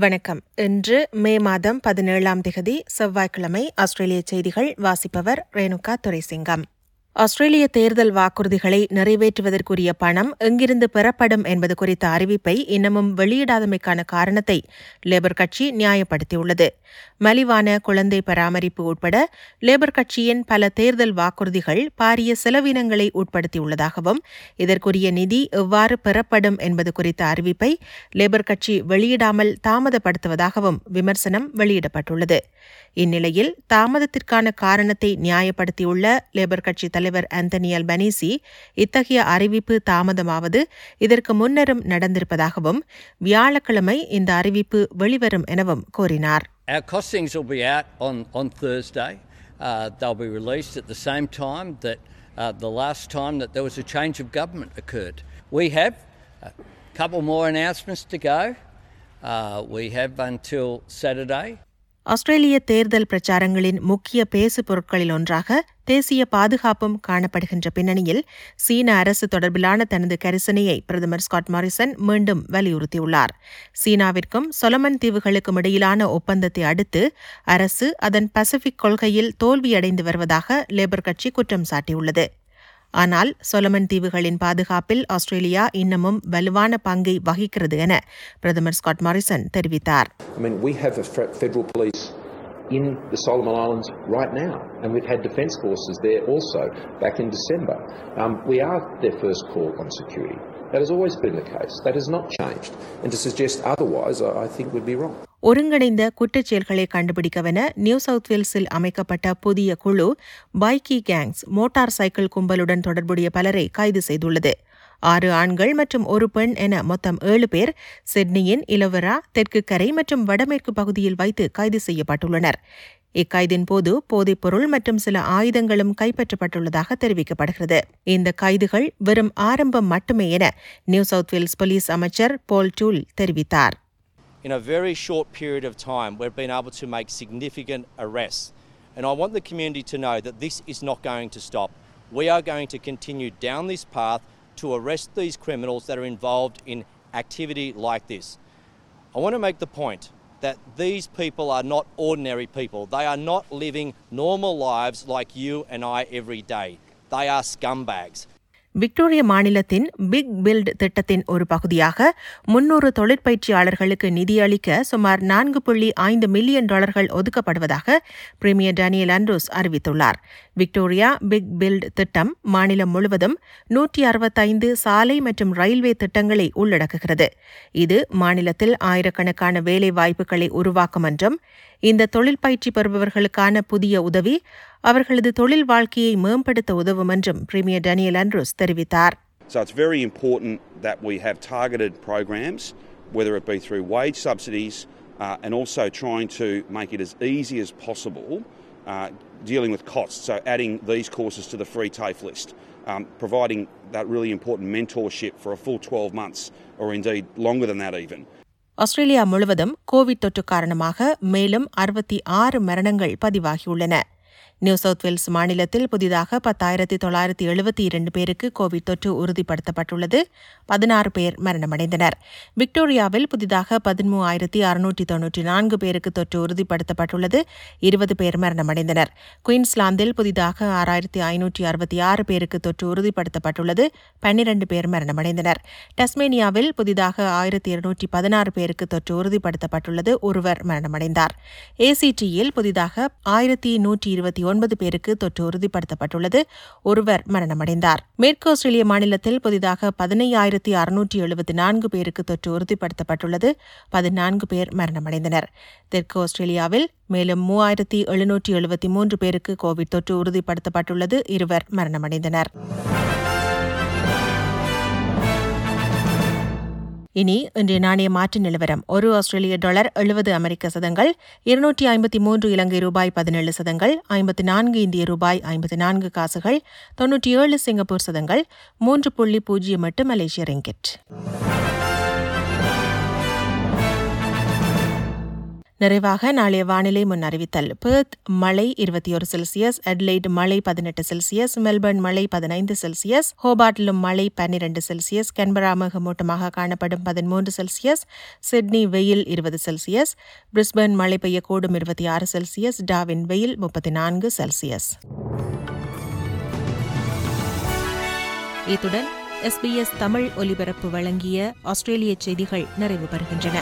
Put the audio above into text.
வணக்கம். இன்று மே மாதம் பதினேழாம் திகதி செவ்வாய்க்கிழமை ஆஸ்திரேலிய செய்திகள் வாசிப்பவர் ரேணுகா துரைசிங்கம். ஆஸ்திரேலிய தேர்தல் வாக்குறுதிகளை நிறைவேற்றுவதற்குரிய பணம் எங்கிருந்து பெறப்படும் என்பது குறித்த அறிவிப்பை இன்னமும் வெளியிடாதமைக்கான காரணத்தை லேபர் கட்சி நியாயப்படுத்தியுள்ளது. மலிவான குழந்தை பராமரிப்பு உட்பட லேபர் கட்சியின் பல தேர்தல் வாக்குறுதிகள் பாரிய செலவினங்களை உட்படுத்தியுள்ளதாகவும் இதற்குரிய நிதி எவ்வாறு பெறப்படும் என்பது குறித்த அறிவிப்பை லேபர் கட்சி வெளியிடாமல் தாமதப்படுத்துவதாகவும் விமர்சனம் வெளியிடப்பட்டுள்ளது. இந்நிலையில் தாமதத்திற்கான காரணத்தை நியாயப்படுத்தியுள்ள லேபர் கட்சி தலைவர் ஆந்தனி அல்பனீசி இத்தகைய அறிவிப்பு தாமதமாவது இதற்கு முன்னரும் நடந்திருப்பதாகவும் வியாழக்கிழமை இந்த அறிவிப்பு வெளிவரும் எனவும் கூறினார் Our costings will be out on, on Thursday. Uh, they'll be released at the same time that uh, the last time that there was a change of government occurred. We have a couple more announcements to go. Uh, we have until Saturday. ஆஸ்திரேலிய தேர்தல் பிரச்சாரங்களின் முக்கிய பேசு பொருட்களில் ஒன்றாக தேசிய பாதுகாப்பும் காணப்படுகின்ற பின்னணியில் சீன அரசு தொடர்பிலான தனது கரிசனையை பிரதமர் ஸ்காட் மாரிசன் மீண்டும் வலியுறுத்தியுள்ளார். சீனாவிற்கும் சொலமன் தீவுகளுக்கும் இடையிலான ஒப்பந்தத்தை அடுத்து அரசு அதன் பசிபிக் கொள்கையில் தோல்வியடைந்து வருவதாக லேபர் கட்சி குற்றம் சாட்டியுள்ளது. ஆனால் சொலமன் தீவுகளின் பாதுகாப்பில் ஆஸ்திரேலியா இன்னமும் வலுவான பங்கை வகிக்கிறது என பிரதமர் ஸ்காட் மாரிசன் தெரிவித்தார் we have a in the Solomon Islands right now, and we've had defence forces there also back in December. Um, we are their first call on security. That has always been the case. That has not changed. And to suggest otherwise, I, I think would be wrong. ஒருங்கிணைந்த குற்றச் செயல்களை கண்டுபிடிக்கவென new south வேல்ஸில் அமைக்கப்பட்ட புதிய குழு bikie gangs motorcycle கும்பலுடன் தொடர்புடைய பலரை கைது செய்துள்ளது. ஆறு ஆண்கள் மற்றும் ஒரு பெண் என மொத்தம் ஏழு பேர் சிட்னியின் இலவரா தெற்கு கரை மற்றும் வடமேற்கு பகுதியில் வைத்து கைது செய்யப்பட்டுள்ளனர். இக்கைதின் போது போதைப்பொருள் மற்றும் சில ஆயுதங்களும் கைப்பற்றப்பட்டுள்ளதாக தெரிவிக்கப்படுகிறது. இந்த கைதுகள் வெறும் ஆரம்பம் மட்டுமே என நியூ சவுத் வேல்ஸ் போலீஸ் அமைச்சர் போல் டூல் தெரிவித்தார். In a very short period of time, we've been able to make significant arrests. And I want the community to know that this is not going to stop. We are going to continue down this path to arrest these criminals that are involved in activity like this. I want to make the point that these people are not ordinary people. They are not living normal lives like you and I every day. They are scumbags. Victoria மாநிலத்தின் big build திட்டத்தின் ஒரு பகுதியாக முன்னூறு தொழிற்பயிற்சியாளர்களுக்கு நிதியளிக்க சுமார் நான்கு புள்ளி ஐந்து மில்லியன் டாலர்கள் ஒதுக்கப்படுவதாக பிரீமியர் டேனியல் ஆண்ட்ரூஸ் அறிவித்துள்ளார். விக்டோரியா பிக் பில்ட் திட்டம் மாநிலம் முழுவதும் நூற்றி அறுபத்தைந்து சாலை மற்றும் ரயில்வே திட்டங்களை உள்ளடக்குகிறது. இது மாநிலத்தில் ஆயிரக்கணக்கான வேலை வாய்ப்புகளை உருவாக்கும் என்றும் இந்த தொழில் பயிற்சி பெறுபவர்களுக்கான புதிய உதவி அவர்களது தொழில் வாழ்க்கையை மேம்படுத்த உதவும் என்றும் பிரீமியர் டேனியல் ஆண்ட்ரூஸ் தெரிவித்தார் So it's very important that we have targeted programs, whether it be through wage subsidies uh, and also trying to make it as easy as possible uh, dealing with costs. So adding these courses to the free TAFE list, um, providing that really important mentorship for a full 12 months or indeed longer than that even. Australia முழுவதும் Covid தொற்று காரணமாக மேலும் அறுபத்தி ஆறு மரணங்கள் பதிவாகியுள்ளன. New south Wales மாநிலத்தில் புதிதாக பத்தாயிரத்தி தொள்ளாயிரத்தி எழுபத்தி இரண்டு பேருக்கு கோவிட் தொற்று உறுதிப்படுத்தப்பட்டுள்ளது. பதினாறு பேர் மரணமடைந்தனர். விக்டோரியாவில் புதிதாக பதிமூவாயிரத்தி அறுநூற்றி தொன்னூற்றி நான்கு பேருக்கு தொற்று உறுதிப்படுத்தப்பட்டுள்ளது. இருபது பேர் மரணமடைந்தனர். குயின்ஸ்லாந்தில் புதிதாக ஆறாயிரத்தி ஐநூற்றி அறுபத்தி ஆறு பேருக்கு தொற்று உறுதிப்படுத்தப்பட்டுள்ளது. பன்னிரண்டு பேர் மரணமடைந்தனர். டஸ்மேனியாவில் புதிதாக ஆயிரத்தி இருநூற்றி பதினாறு பேருக்கு தொற்று உறுதிப்படுத்தப்பட்டுள்ளது. ஒருவர் மரணமடைந்தார். ஏசிடியில் புதிதாக ஆயிரத்தி நூற்றி இருபத்தி ஒன்பது பேருக்கு தொற்று உறுதிப்படுத்தப்பட்டுள்ளது. ஒருவர் மரணமடைந்தார். மேற்கு ஆஸ்திரேலிய மாநிலத்தில் புதிதாக பதினையாயிரத்தி அறுநூற்றி எழுபத்தி நான்கு பேருக்கு தொற்று உறுதிப்படுத்தப்பட்டுள்ளது. பதினான்கு பேர் மரணமடைந்தனர். தெற்கு ஆஸ்திரேலியாவில் மேலும் மூவாயிரத்தி எழுநூற்றி எழுபத்தி மூன்று பேருக்கு கோவிட் தொற்று உறுதிப்படுத்தப்பட்டுள்ளது. இருவர் மரணமடைந்தனர். இனி இன்றைய நாணய மாற்று நிலவரம். ஒரு ஆஸ்திரேலிய டாலர் எழுபது அமெரிக்க சதங்கள் இருநூற்றி ஐம்பத்தி மூன்று இலங்கை ரூபாய் பதினேழு சதங்கள் ஐம்பத்தி நான்கு இந்திய ரூபாய் ஐம்பத்தி நான்கு காசுகள் தொன்னூற்றி ஏழு சிங்கப்பூர் சதங்கள் மூன்று புள்ளி பூஜ்ஜியம் எட்டு மலேசிய ரிங்கிட். நிறைவாக நாளைய வானிலை முன் அறிவித்தல். பெர்த் மழை இருபத்தி ஒரு செல்சியஸ் அட்லைட் மழை பதினெட்டு செல்சியஸ் மெல்பர்ன் மழை பதினைந்து செல்சியஸ் ஹோபாட்டிலும் மழை பன்னிரண்டு செல்சியஸ் கன்பரா மேகமூட்டமாக காணப்படும் பதிமூன்று செல்சியஸ் சிட்னி வெயில் இருபது செல்சியஸ் பிரிஸ்பர்ன் மழை பெய்யக்கூடும் இருபத்தி ஆறு செல்சியஸ் டாவின் வெயில் முப்பத்தி நான்கு செல்சியஸ். இத்துடன் எஸ்பிஎஸ் தமிழ் ஒலிபரப்பு வழங்கிய ஆஸ்திரேலிய செய்திகள் நிறைவு பெறுகின்றன.